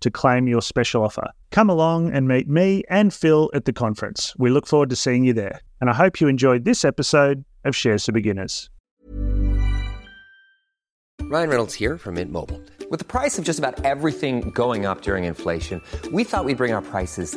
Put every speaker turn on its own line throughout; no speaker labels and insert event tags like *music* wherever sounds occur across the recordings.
to claim your special offer. Come along and meet me and Phil at the conference. We look forward to seeing you there. And I hope you enjoyed this episode of Shares for Beginners.
Ryan Reynolds here from Mint Mobile. With the price of just about everything going up during inflation, we thought we'd bring our prices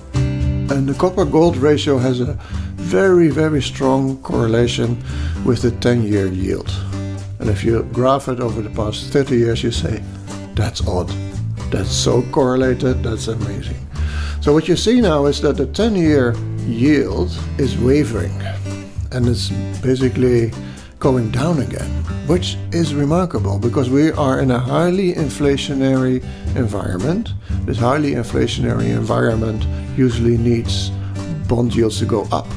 And the copper gold ratio has a very, very strong correlation with the 10 year yield. And if you graph it over the past 30 years, you say, that's odd. That's so correlated, that's amazing. So, what you see now is that the 10 year yield is wavering and it's basically going down again, which is remarkable because we are in a highly inflationary environment. This highly inflationary environment usually needs bond yields to go up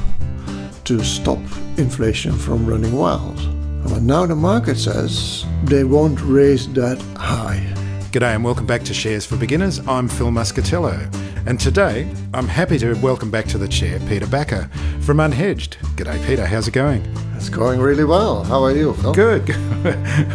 to stop inflation from running wild. But now the market says they won't raise that high.
G'day and welcome back to Shares for Beginners. I'm Phil Muscatello. And today, I'm happy to welcome back to the chair Peter Backer from Unhedged. G'day, Peter. How's it going?
It's going really well. How are you, Phil?
Good. *laughs*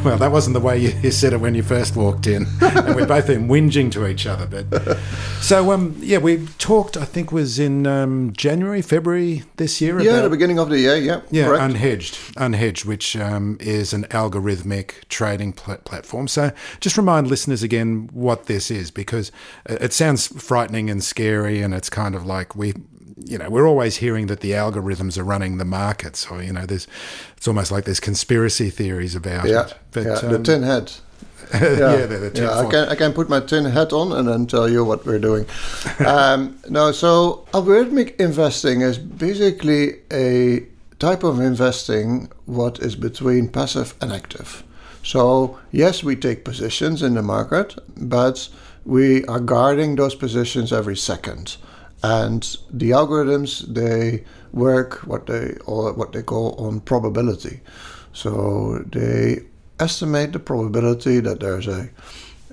well, that wasn't the way you said it when you first walked in, *laughs* and we've both been whinging to each other. But so, um, yeah, we talked. I think was in um, January, February this year.
Yeah,
about-
the beginning of the year, yeah.
Yeah,
correct.
unhedged, unhedged, which um, is an algorithmic trading pl- platform. So, just remind listeners again what this is, because it sounds frightening and scary, and it's kind of like we, you know, we're always hearing that the algorithms are running the markets, or you know, there's, it's almost like there's conspiracy theories about
yeah,
it. But
yeah, the
um,
tin hat. *laughs*
yeah, they're the tin
yeah, I can I can put my tin hat on and then tell you what we're doing. *laughs* um, no, so algorithmic investing is basically a type of investing what is between passive and active. So yes, we take positions in the market, but we are guarding those positions every second. And the algorithms they work what they or what they call on probability. So they estimate the probability that there's a,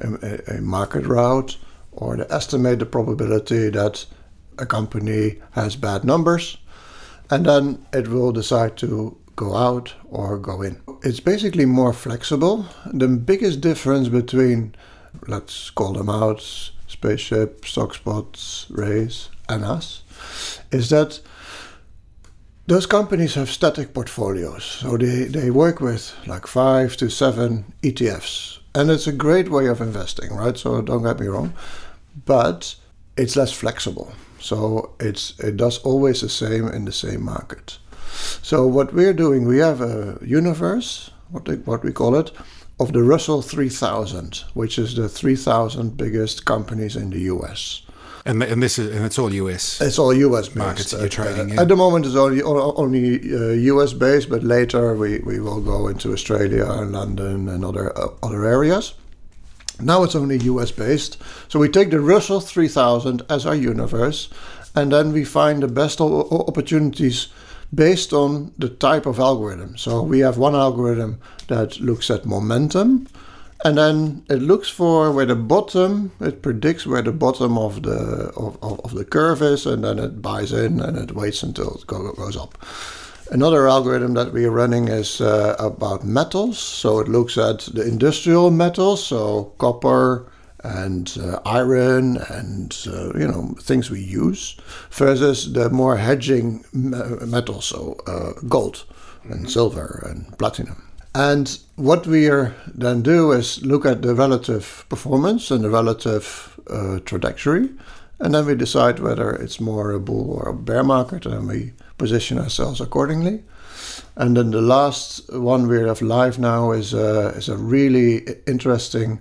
a, a market rout, or they estimate the probability that a company has bad numbers, and then it will decide to go out or go in. It's basically more flexible. The biggest difference between, let's call them out, Spaceship, Stockspots, Raiz, and us, is that those companies have static portfolios. So they, they work with like five to seven ETFs. And it's a great way of investing, right? So don't get me wrong. But it's less flexible. So it's it does always the same in the same market. So what we're doing, we have a universe, what they, what we call it, of the Russell 3000, which is the 3,000 biggest companies in the US.
And and this is and it's all US.
It's all US.
Markets that you're trading in.
At the moment, it's only only uh, US based, but later we, we will go into Australia and London and other uh, other areas. Now it's only US based, so we take the Russell 3000 as our universe, and then we find the best opportunities based on the type of algorithm. So we have one algorithm that looks at momentum, and then it looks for where the bottom. It predicts where the bottom of the of, of, the curve is, and then it buys in and it waits until it goes up. Another algorithm that we are running is uh, about metals. So it looks at the industrial metals, so copper and uh, iron and uh, you know things we use, versus the more hedging metals, so uh, gold and silver and platinum. And what we then do is look at the relative performance and the relative uh, trajectory, and then we decide whether it's more a bull or a bear market, and we position ourselves accordingly. And then the last one we have live now is a, is a really interesting.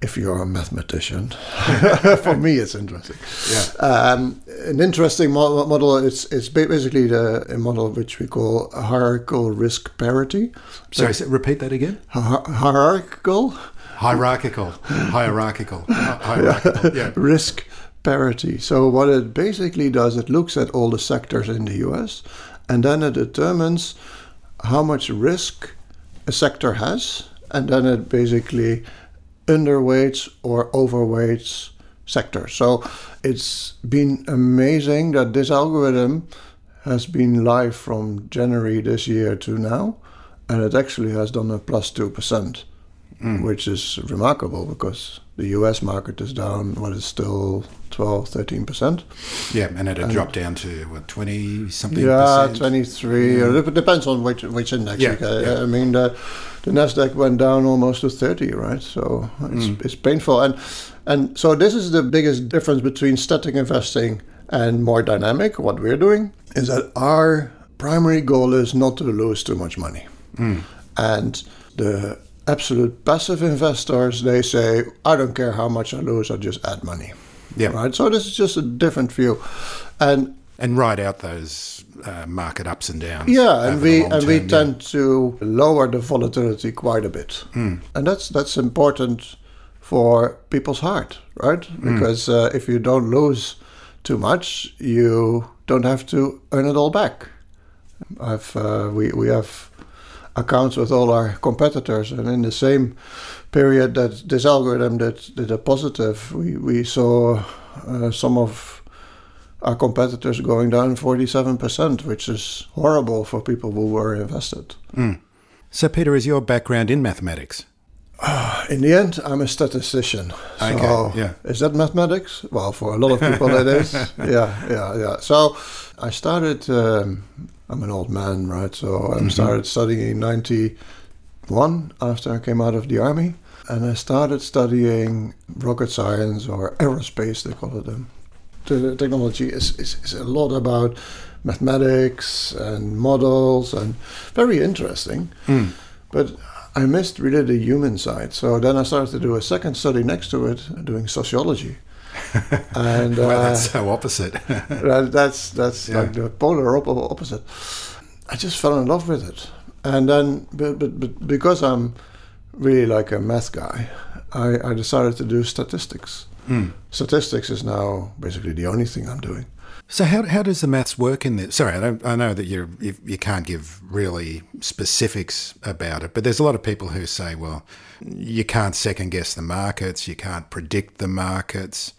If you're a mathematician, *laughs* for me it's interesting.
Yeah.
Um, an interesting mo- model. It's it's basically the a model which we call hierarchical risk parity.
Sorry, so repeat that again.
Hi- hierarchical
Hierarchical, hierarchical, *laughs* hierarchical. Yeah. *laughs*
risk parity. So what it basically does, it looks at all the sectors in the U.S. and then it determines how much risk a sector has, and then it basically underweights or overweights sectors. So it's been amazing that this algorithm has been live from January this year to now, and it actually has done a plus two percent, hmm. which is remarkable because the U.S. market is down. What is still 12, 13 percent?
Yeah, and it had dropped down to what twenty something.
Yeah,
percent?
23. or It depends on which which index.
Yeah, yeah.
I mean, the, the Nasdaq went down almost to 30, right? So it's
Mm.
it's painful, and and so this is the biggest difference between static investing and more dynamic. What we're doing is that our primary goal is not to lose too much money,
Mm.
and the absolute passive investors they say, I don't care how much I lose, I just add money.
Yeah.
Right. So this is just a different view, and
and ride out those uh, market ups and downs.
Yeah, and we and we
yeah.
tend to lower the volatility quite a bit,
Hmm.
and that's that's important for people's heart, right?
Hmm.
Because uh, if you don't lose too much, you don't have to earn it all back. I've uh, we we have accounts with all our competitors, and in the same period that this algorithm did, did a positive, we we saw uh, some of our competitors going down 47%, which is horrible for people who were invested.
So, Peter, is your background in mathematics?
In the end, I'm a statistician.
Okay, yeah.
Is that mathematics? Well, for a lot of people it is. *laughs* Yeah, yeah, yeah. So I started, um, I'm an old man, right? So I started studying in 91 after I came out of the army. And I started studying rocket science or aerospace, they call it. Um, the technology is, is, is a lot about mathematics and models and very interesting. But I missed really the human side. So then I started to do a second study next to it, doing sociology. *laughs* and
well,
uh,
that's so opposite. *laughs*
that, that's that's
Yeah.
like the polar op- opposite. I just fell in love with it, and then but, but, but because I'm really like a math guy, I, I decided to do statistics. Statistics is now basically the only thing I'm doing.
so, how, how does the maths work in this? Sorry, I, don't, I know that you're, you you can't give really specifics about it, but there's a lot of people who say, well, you can't second guess the markets, you can't predict the markets.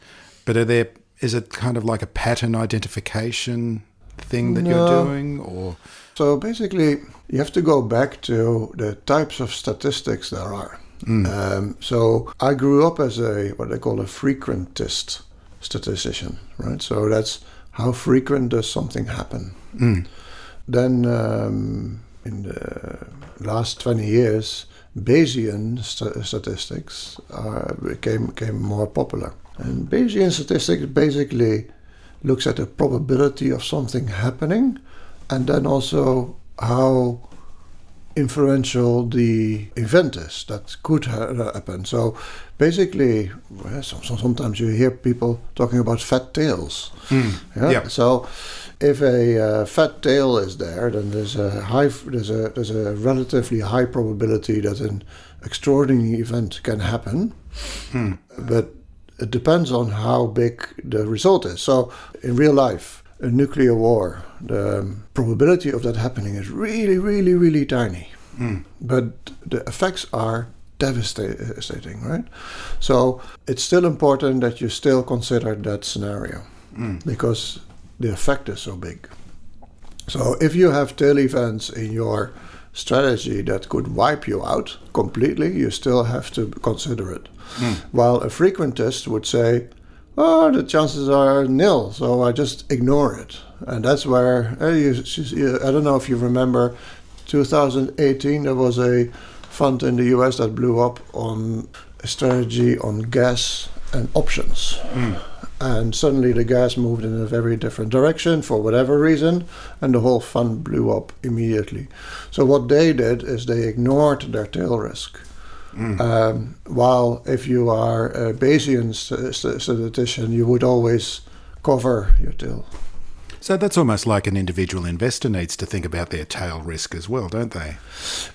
But are there is it kind of like a pattern identification thing that you're doing, or
So basically, you have to go back to the types of statistics there are. Um, so I grew up as a what they call a frequentist statistician, right? So that's how frequent does something happen. Then um, in the last 20 years, Bayesian st- statistics uh, became, became more popular. And Bayesian statistics basically looks at the probability of something happening and then also how influential the event is that could happen. So basically, well, so, so sometimes you hear people talking about fat tails. Yeah?
Yeah.
So if a uh, fat tail is there, then there's a high, there's a there's a relatively high probability that an extraordinary event can happen. But it depends on how big the result is. So in real life, a nuclear war, the probability of that happening is really, really, really tiny. Hmm. But the effects are devastating, right? So it's still important that you still consider that scenario hmm. because the effect is so big. So if you have tail events in your strategy that could wipe you out completely, you still have to consider it. Hmm. While a frequentist would say, oh, the chances are nil, so I just ignore it. And that's where, uh, you, you, I don't know if you remember, 2018, there was a fund in the US that blew up on a strategy on gas and options. And suddenly the gas moved in a very different direction for whatever reason, and the whole fund blew up immediately. So what they did is they ignored their tail risk. Um, while if you are a Bayesian st- st- statistician, you would always cover your tail.
So that's almost like an individual investor needs to think about their tail risk as well, don't they?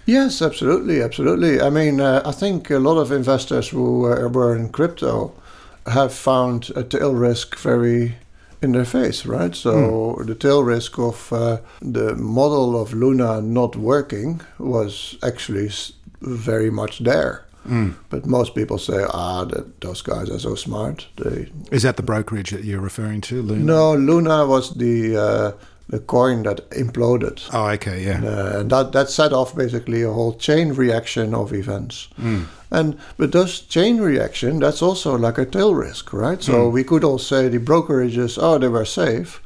Yes, absolutely, absolutely. I mean, uh, I think a lot of investors who uh, were in crypto have found a tail risk very in their face, right? So the tail risk of uh, the model of Luna not working was actually very much there. But most people say, ah, that those guys are so smart. They
Is that the brokerage that you're referring to, Luna?
no, Luna was the uh, the coin that imploded.
Oh, okay, yeah.
Uh, and that, that set off basically a whole chain reaction of events. And but those chain reaction, that's also like a tail risk, right? So we could all say the brokerages, oh, they were safe.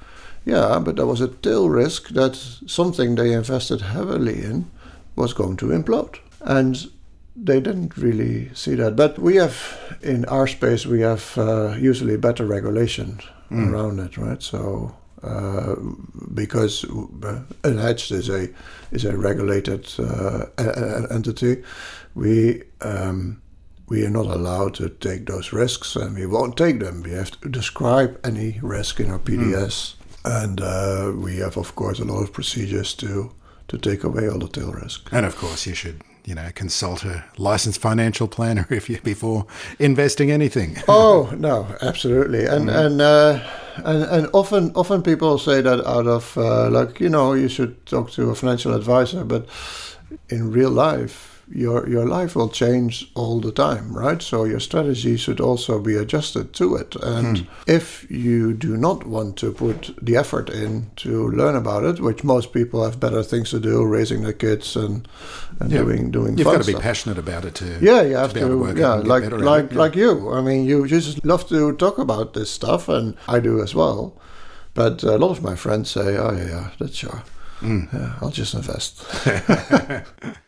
Yeah, but there was a tail risk that something they invested heavily in was going to implode. And they didn't really see that. But we have, in our space, we have uh, usually better regulation around it, right? So uh, because uh, Unhedged is a is a regulated uh, a- a- entity, we um, we are not allowed to take those risks, and we won't take them. We have to describe any risk in our PDS, and uh, we have, of course, a lot of procedures to to take away all the tail risk.
And of course, you should, you know, consult a licensed financial planner *laughs* if you before investing anything. *laughs*
Oh no, absolutely, and and, uh, and and often often people say that out of uh, like you know you should talk to a financial advisor, but in real life your your life will change all the time, right? So your strategy should also be adjusted to it, and if you do not want to put the effort in to learn about it, which most people have better things to do, raising their kids and and
Yeah.
doing doing
You've got to be passionate about it too.
Yeah, you have to.
to work
yeah, like like
it.
like you. I mean, you just love to talk about this stuff, and I do as well. But a lot of my friends say, "Oh yeah, yeah that's sure.
Mm.
Yeah, I'll just invest." *laughs* *laughs*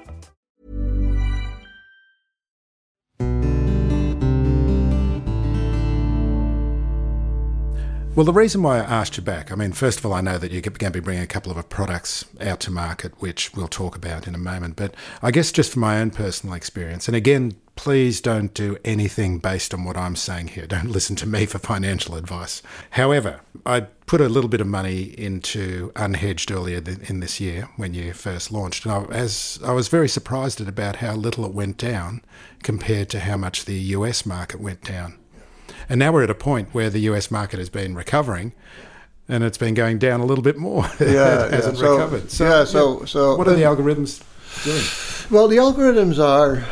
Well, the reason why I asked you back, I mean, first of all, I know that you're going to be bringing a couple of products out to market, which we'll talk about in a moment. But I guess just from my own personal experience, and again, please don't do anything based on what I'm saying here. Don't *laughs* listen to me for financial advice. However, I put a little bit of money into unhedged earlier in this year when you first launched, and I, as I was very surprised at about how little it went down compared to how much the US market went down. And now we're at a point where the US market has been recovering and it's been going down a little bit more. *laughs*
Yeah,
it hasn't
yeah. So-
recovered.
yeah, so- so-
what are the algorithms doing?
well, the algorithms are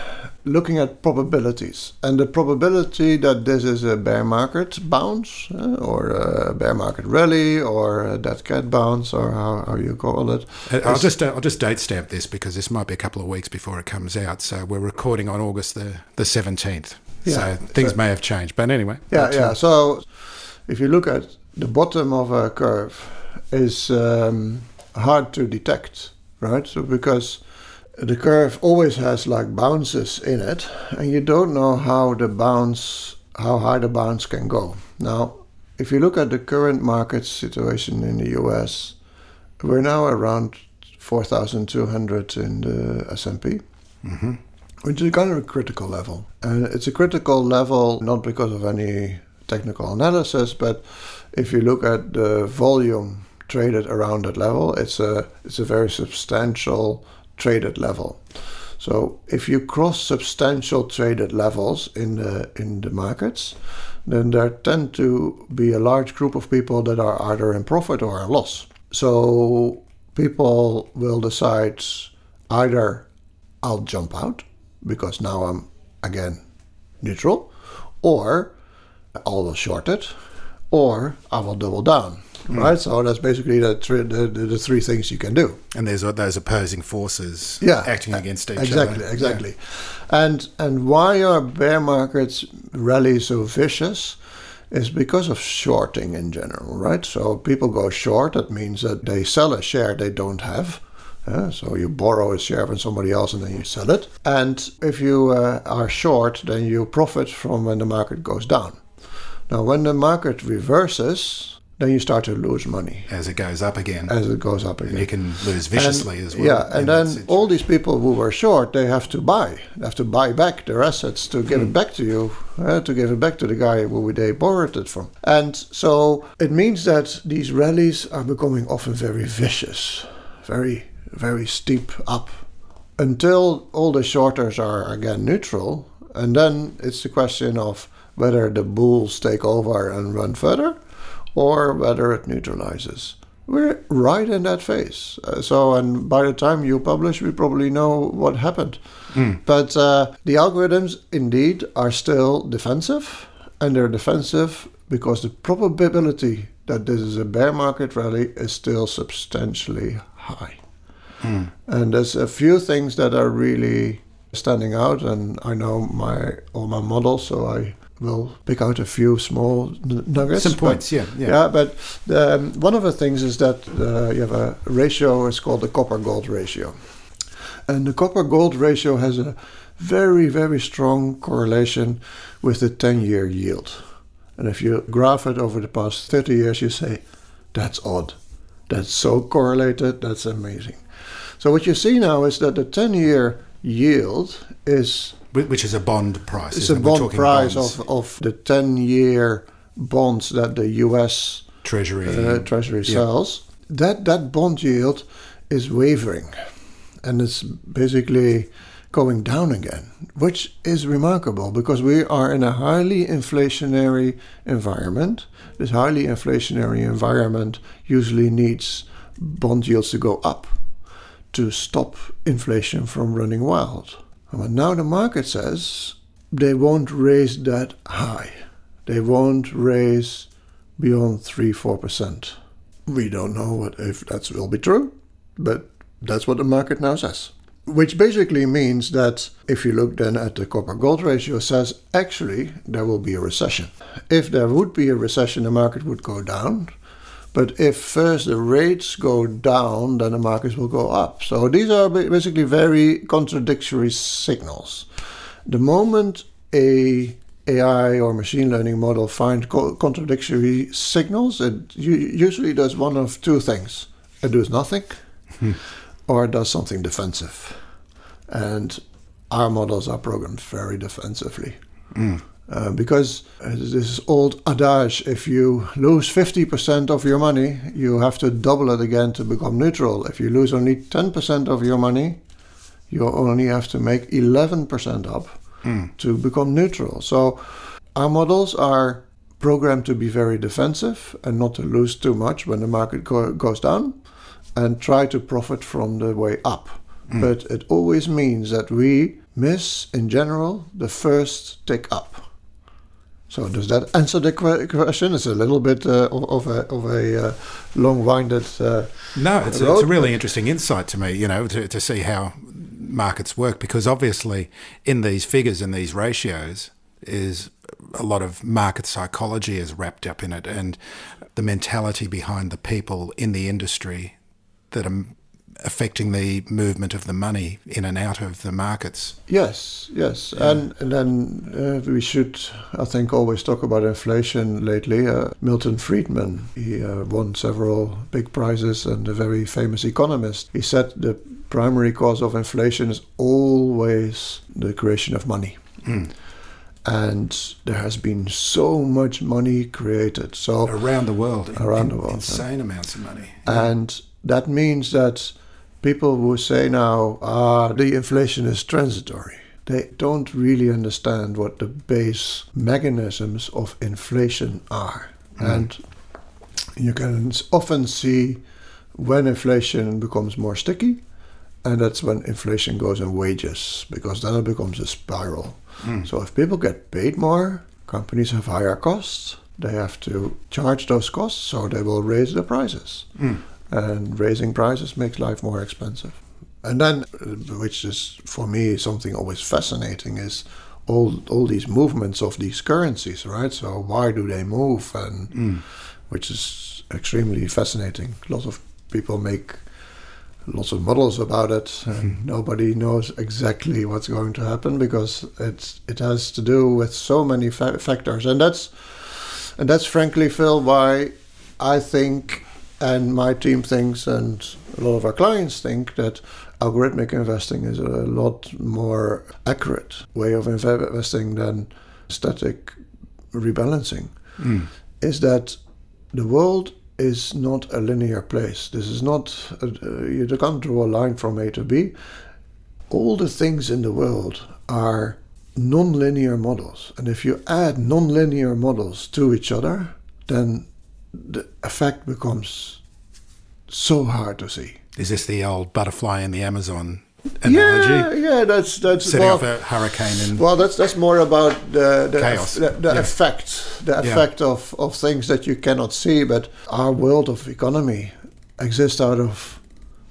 looking at probabilities, and the probability that this is a bear market bounce, uh, or a bear market rally, or a dead cat bounce, or how, how you call it.
I'll just uh, I'll just date stamp this because this might be a couple of weeks before it comes out. So we're recording on August the the seventeenth.
Yeah,
so things may have changed, but anyway.
Yeah, yeah. So if you look at the bottom of a curve, is um, hard to detect, right? So because the curve always has like bounces in it, and you don't know how the bounce, how high the bounce can go. Now, if you look at the current market situation in the US, we're now around 4,200 in the S&P.
Mm-hmm.
Which is kind of a critical level. And it's a critical level not because of any technical analysis, but if you look at the volume traded around that level, it's a it's a very substantial traded level. So if you cross substantial traded levels in the in the markets, then there tend to be a large group of people that are either in profit or in loss. So people will decide either I'll jump out because now I'm again neutral, or I'll short it, or I will double down. Hmm. Right, so that's basically the, three, the, the, three things you can do.
And there's uh, those opposing forces
Yeah,
acting against each other.
exactly,
other.
Exactly, And and why are bear markets rally so vicious? Is because of shorting in general, right? So people go short. That means that they sell a share they don't have. Uh, so you borrow a share from somebody else and then you sell it. And if you uh, are short, then you profit from when the market goes down. Now, when the market reverses, then you start to lose money
As it goes up again.
as it goes up again.
and you can lose viciously
And-
as well.
Yeah, and then all these people who were short, they have to buy. They have to buy back their assets to give
Hmm.
it back to you, uh, to give it back to the guy who they borrowed it from. And so it means that these rallies are becoming often very vicious, very, very steep up, until all the shorters are again neutral. And then it's the question of whether the bulls take over and run further or whether it neutralizes. We're right in that phase. Uh, so, and by the time you publish, we probably know what happened. But uh, the algorithms indeed are still defensive, and they're defensive because the probability that this is a bear market rally is still substantially high. And there's a few things that are really standing out, and I know my all my models, so I will pick out a few small n- nuggets.
Some
but-
points, yeah, yeah.
yeah. but um, one of the things is that uh, you have a ratio. It's called the copper gold ratio, and the copper gold ratio has a very very strong correlation with the ten year yield. And if you graph it over the past 30 years, you say, that's odd. That's so correlated. That's amazing. So what you see now is that the 10 year yield is
Which is a bond price.
it's a bond price
bonds.
of, of the 10 year bonds that the US
Treasury.
uh, Treasury
Yeah.
sells. That, that bond yield is wavering and it's basically going down again, which is remarkable because we are in a highly inflationary environment. This highly inflationary environment usually needs bond yields to go up to stop inflation from running wild. But now the market says they won't raise that high. They won't raise beyond 3 4%. We don't know what, if that will be true, but that's what the market now says. Which basically means that if you look then at the copper gold ratio, says actually there will be a recession. If there would be a recession, the market would go down. But if first the rates go down, then the markets will go up. So these are basically very contradictory signals. The moment a AI or machine learning model finds co- contradictory signals, it usually does one of two things: it does nothing, hmm. or it does something defensive. And our models are programmed very defensively. Hmm. Uh, because this old adage if you lose 50% of your money, you have to double it again to become neutral. If you lose only 10% of your money, you only have to make 11% up to become neutral. So our models are programmed to be very defensive and not to lose too much when the market go- goes down and try to profit from the way up. But it always means that we miss, in general, the first tick up. So does that answer the que- question? It's a little bit uh, of a, of a uh, long-winded. Uh,
No, it's, a, it's a really interesting insight to me, you know, to, to see how markets work because obviously in these figures and these ratios is a lot of market psychology is wrapped up in it and the mentality behind the people in the industry that are affecting the movement of the money in and out of the markets.
Yes, yes, and and then uh, we should, I think, always talk about inflation. Lately, uh, Milton Friedman, he uh, won several big prizes and a very famous economist. He said the primary cause of inflation is always the creation of money. And there has been so much money created. So
Around the world.
Around
in-
the world,
Insane amounts of money.
And that means that people who say now, ah, the inflation is transitory, they don't really understand what the base mechanisms of inflation are. Mm-hmm. And you can often see when inflation becomes more sticky, and that's when inflation goes in wages, because then it becomes a spiral. Mm. So if people get paid more, companies have higher costs. They have to charge those costs, so they will raise the prices. Mm. And raising prices makes life more expensive. And then, which is for me something always fascinating, is all all these movements of these currencies, right? So why do they move? And mm. which is extremely fascinating. Lots of people make lots of models about it, and mm-hmm. nobody knows exactly what's going to happen because it's it has to do with so many fa- factors, and that's and that's frankly, Phil, why I think, and my team thinks, and a lot of our clients think that algorithmic investing is a lot more accurate way of investing than static rebalancing. Is that the world is not a linear place. This is not, a, uh, you can't draw a line from A to B. All the things in the world are non-linear models. And if you add non-linear models to each other, then the effect becomes so hard to see.
Is this the old butterfly in the Amazon analogy?
Yeah, yeah, that's that's
Setting
well,
off a hurricane and
well, that's that's more about the the,
Chaos.
the, the
Yeah.
effect, the
Yeah.
effect of, of things that you cannot see. But our world of economy exists out of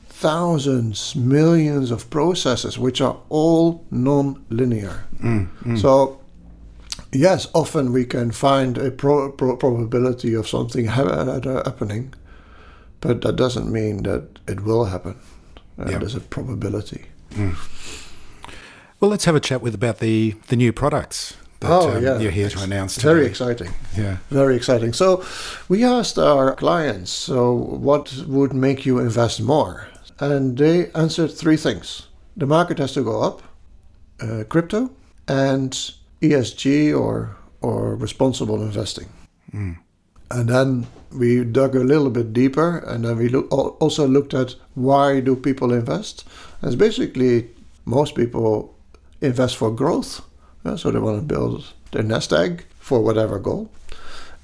thousands, millions of processes, which are all non-linear.
Mm,
So, yes, often we can find a pro- pro- probability of something ha- happening, but that doesn't mean that it will happen. Uh,
Yeah.
There's a probability.
Well, let's have a chat with about the, the new products that
Oh,
um,
yeah.
you're here to announce
It's very exciting.
Yeah.
Very exciting. So, we asked our clients, so what would make you invest more? And they answered three things the market has to go up, uh, crypto, and ESG or, or responsible investing. Hmm. And then we dug a little bit deeper, and then we look, also looked at why do people invest. And it's basically most people invest for growth, so they want to build their nest egg for whatever goal.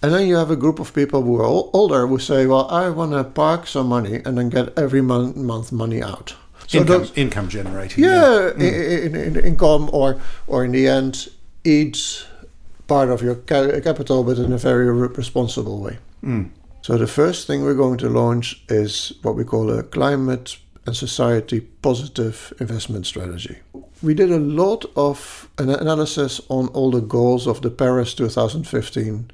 And then you have a group of people who are older who say, "Well, I want to park some money and then get every month, month money out." So
income,
those-
income generating.
yeah, hmm. i- in, in income or or in the end, eat part of your ca- capital, but in a very responsible way. Hmm. So the first thing we're going to launch is what we call a climate and society positive investment strategy. We did a lot of an analysis on all the goals of the Paris 2015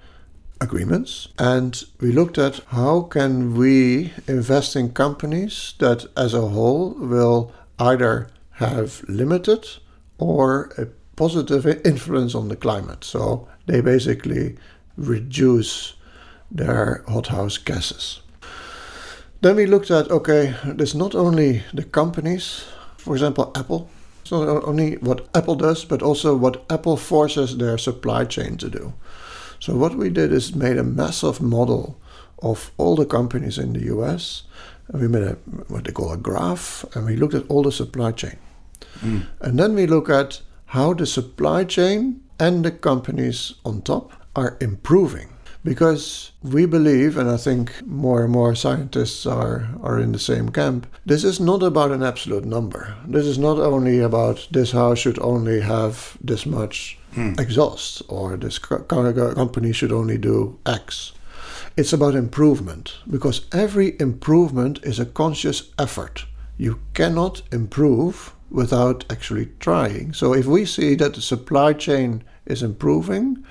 agreements and we looked at how can we invest in companies that as a whole will either have limited or a positive influence on the climate so they basically reduce their hothouse gases then we looked at okay there's not only the companies for example apple it's not only what apple does but also what apple forces their supply chain to do so what we did is made a massive model of all the companies in the US. And we made a what they call a graph, and we looked at all the supply chain. Hmm. And then we look at how the supply chain and the companies on top are improving. Because we believe, and I think more and more scientists are, are in the same camp, this is not about an absolute number. This is not only about this house should only have this much hmm. exhaust or this co- co- company should only do X. It's about improvement because every improvement is a conscious effort. You cannot improve without actually trying. So if we see that the supply chain is improving,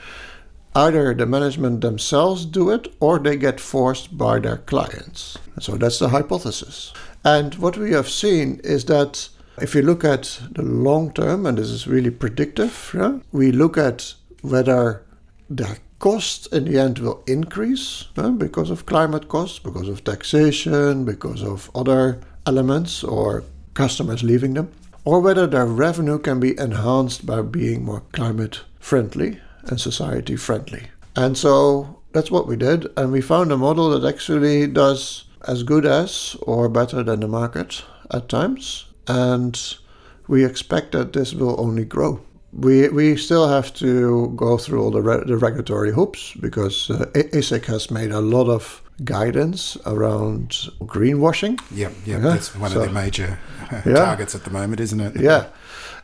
either the management themselves do it or they get forced by their clients. So that's the hypothesis. And what we have seen is that if you look at the long term, and this is really predictive, yeah, we look at whether the cost in the end will increase yeah, because of climate costs, because of taxation, because of other elements, or customers leaving them, or whether their revenue can be enhanced by being more climate friendly and society friendly. And so that's what we did, and we found a model that actually does as good as or better than the market at times, and we expect that this will only grow. We, we still have to go through all the, re- the regulatory hoops because uh, ASIC has made a lot of guidance around greenwashing.
Yeah, yeah,
Yeah,
that's one
so-
of their major uh, *laughs*
Yeah.
targets at the moment, isn't it?
Yeah,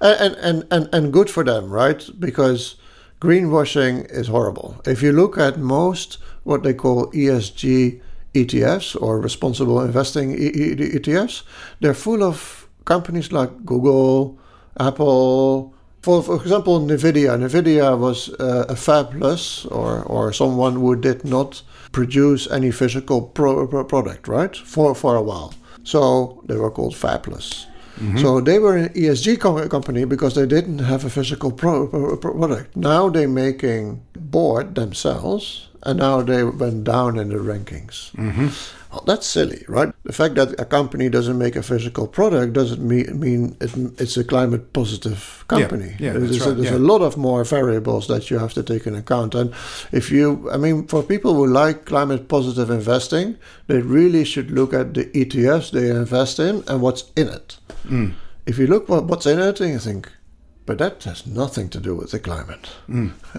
and, and and and good for them, right? Because greenwashing is horrible. If you look at most what they call ESG ETFs or responsible investing ETFs, they're full of companies like Google, Apple. For, for example, Nvidia. Nvidia was uh, a fabless or, or someone who did not produce any physical pro- pro- product, right? For, for a while. So they were called fabless. Mm-hmm. So they were an ESG com- company because they didn't have a physical pro- pro- pro- product. Now they're making board themselves, and now they went down in the rankings. Mm-hmm. Well, that's silly, right? The fact that a company doesn't make a physical product doesn't mean, mean it, it's a climate positive company.
yeah,
there's
that's
a, there's
yeah.
a lot of more variables that you have to take into account. And if you, I mean, for people who like climate positive investing, they really should look at the ETFs they invest in and what's in it.
Mm.
If you look what, what's in it, and you think, but that has nothing to do with the climate.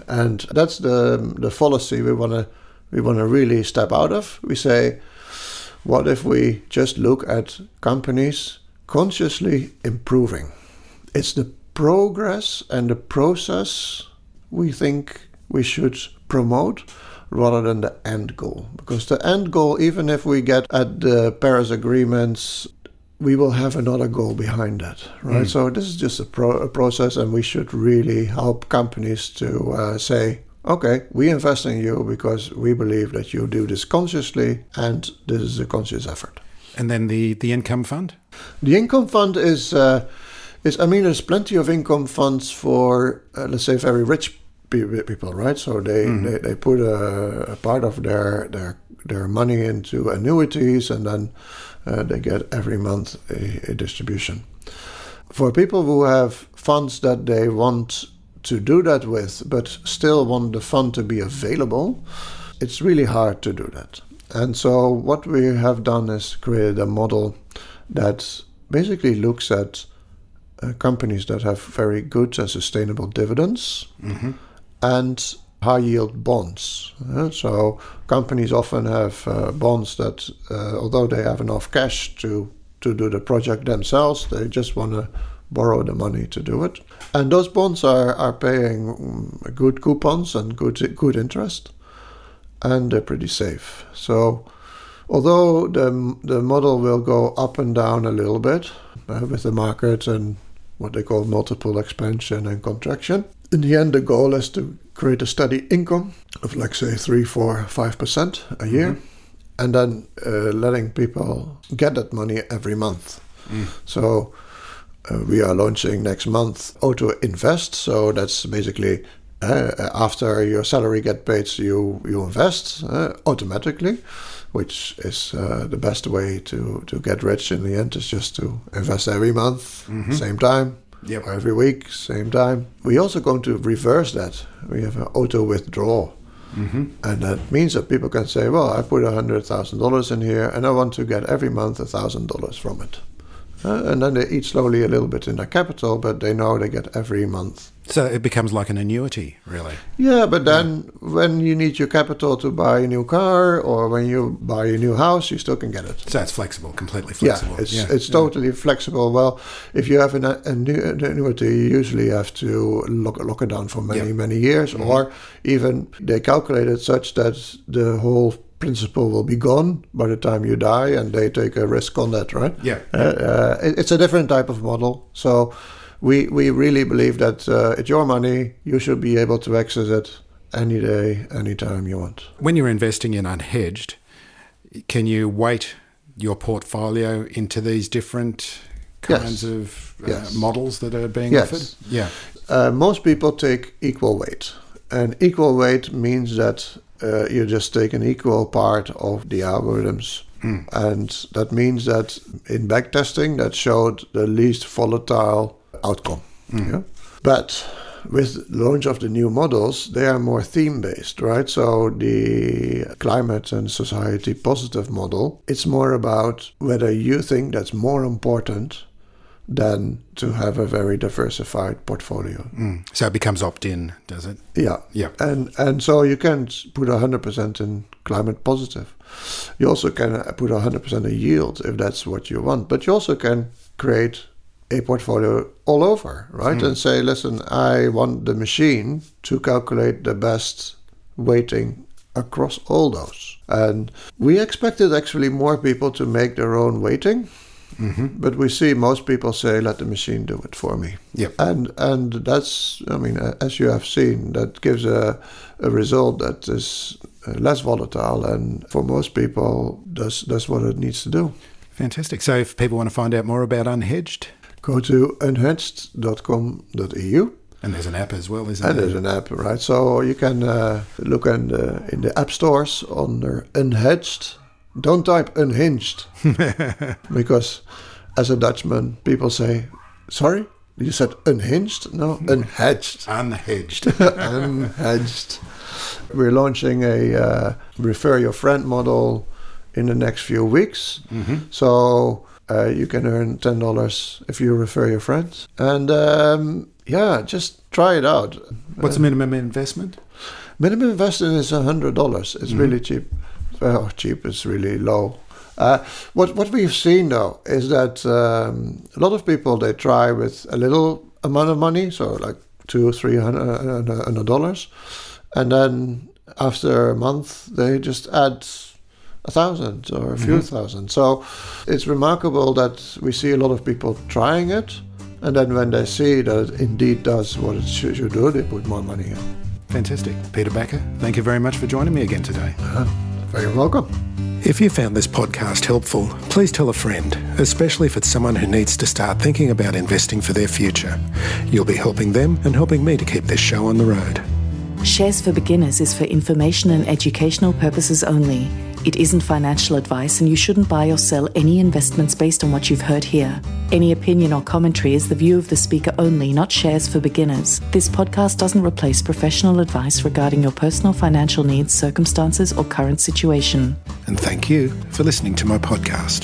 And that's the the fallacy we want to we want to really step out of. We say, what if we just look at companies consciously improving? It's the progress and the process we think we should promote rather than the end goal. Because the end goal, even if we get at the Paris agreements, we will have another goal behind that, right? So this is just a, pro- a process, and we should really help companies to uh, say, okay, we invest in you because we believe that you do this consciously, and this is a conscious effort.
And then the, the income fund?
The income fund is, uh, is I mean, there's plenty of income funds for, uh, let's say, very rich people, right? So they, they, they put a, a part of their, their their money into annuities, and then uh, they get every month a, a distribution. For people who have funds that they want to do that with, but still want the fund to be available, it's really hard to do that. And so, what we have done is created a model that basically looks at uh, companies that have very good and sustainable dividends and high yield bonds. So, companies often have uh, bonds that, uh, although they have enough cash to, to do the project themselves, they just want to borrow the money to do it. And those bonds are, are paying mm, good coupons and good, good interest and they're pretty safe. So, although the the model will go up and down a little bit uh, with the market and what they call multiple expansion and contraction, in the end, the goal is to create a steady income of, like, say, three, four, five percent a year, and then uh, letting people get that money every month. So. Uh, we are launching next month Auto Invest, so that's basically uh, after your salary get paid, so you you invest uh, automatically, which is uh, the best way to to get rich. In the end, is just to invest every month, same time,
Yep.
every week, same time. We also going to reverse that. We have an auto withdrawal. Mm-hmm. And that means that people can say, well, I put $100,000 in here and I want to get every month $1,000 from it. Uh, and then they eat slowly a little bit in their capital, but they know they get every month.
So it becomes like an annuity, really.
Yeah, but then when you need your capital to buy a new car or when you buy a new house, you still can get it.
So it's flexible, completely flexible.
Yeah, it's it's totally flexible. Well, if you have an, an annuity, you usually have to lock, lock it down for many
Yeah. Mm-hmm.
many years, or even they calculate it such that the whole principle will be gone by the time you die, and they take a risk on that, right?
Yeah.
Uh, uh, it- it's a different type of model. So we we really believe that uh, it's your money. You should be able to access it any day, anytime you want.
When you're investing in unhedged, can you weight your portfolio into these different kinds
Yes.
of uh,
Yes.
models that are being
Yes.
offered? Yeah.
Uh, most people take equal weight, and equal weight means that uh, you just take an equal part of the algorithms, and that means that in backtesting that showed the least volatile outcome. Yeah? But with launch of the new models, they are more theme based, right? So the climate and society positive model, it's more about whether you think that's more important than to have a very diversified portfolio. Mm.
So it becomes opt in, does it?
Yeah.
Yeah.
And and so you can't put 100% in climate positive. You also can uh, put 100% in yield if that's what you want, but you also can create a portfolio all over, right? Hmm. And say, listen, I want the machine to calculate the best weighting across all those. And we expected actually more people to make their own weighting. But we see most people say, "Let the machine do it for me."
Yep.
and and that's, I mean, uh, as you have seen, that gives a, a result that is uh, less volatile, and for most people, does that's what it needs to do.
Fantastic. So if people want to find out more about Unhedged,
Go to unhedged.com.eu.
and there's an app as well, isn't
And
there?
there's an app, right? So you can uh, look in the, in the app stores under unhedged. Don't type unhinged *laughs* because, as a Dutchman, people say, "Sorry, you said unhinged? No, unhedged."
Unhedged. *laughs* *laughs*
unhedged. We're launching a uh, refer your friend model in the next few weeks. So uh, you can earn ten dollars if you refer your friends, and um, yeah, just try it out.
What's the minimum investment?
Minimum investment is hundred dollars. It's really cheap. Well, cheap is really low. Uh, what what we've seen though is that um, a lot of people they try with a little amount of money, so like two, three hundred uh, hundred dollars, and then after a month they just add a thousand or a few thousand. So it's remarkable that we see a lot of people trying it, and then when they see that it indeed does what it should, should do, they put more money in.
Fantastic. Peter Backer, thank you very much for joining me again today.
Very welcome.
If you found this podcast helpful, please tell a friend, especially if it's someone who needs to start thinking about investing for their future. You'll be helping them and helping me to keep this show on the road.
Shares for Beginners is for information and educational purposes only. It isn't financial advice, and you shouldn't buy or sell any investments based on what you've heard here. Any opinion or commentary is the view of the speaker only, not shares for beginners. This podcast doesn't replace professional advice regarding your personal financial needs, circumstances, or current situation.
And thank you for listening to my podcast.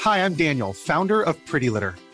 Hi, I'm Daniel, founder of Pretty Litter.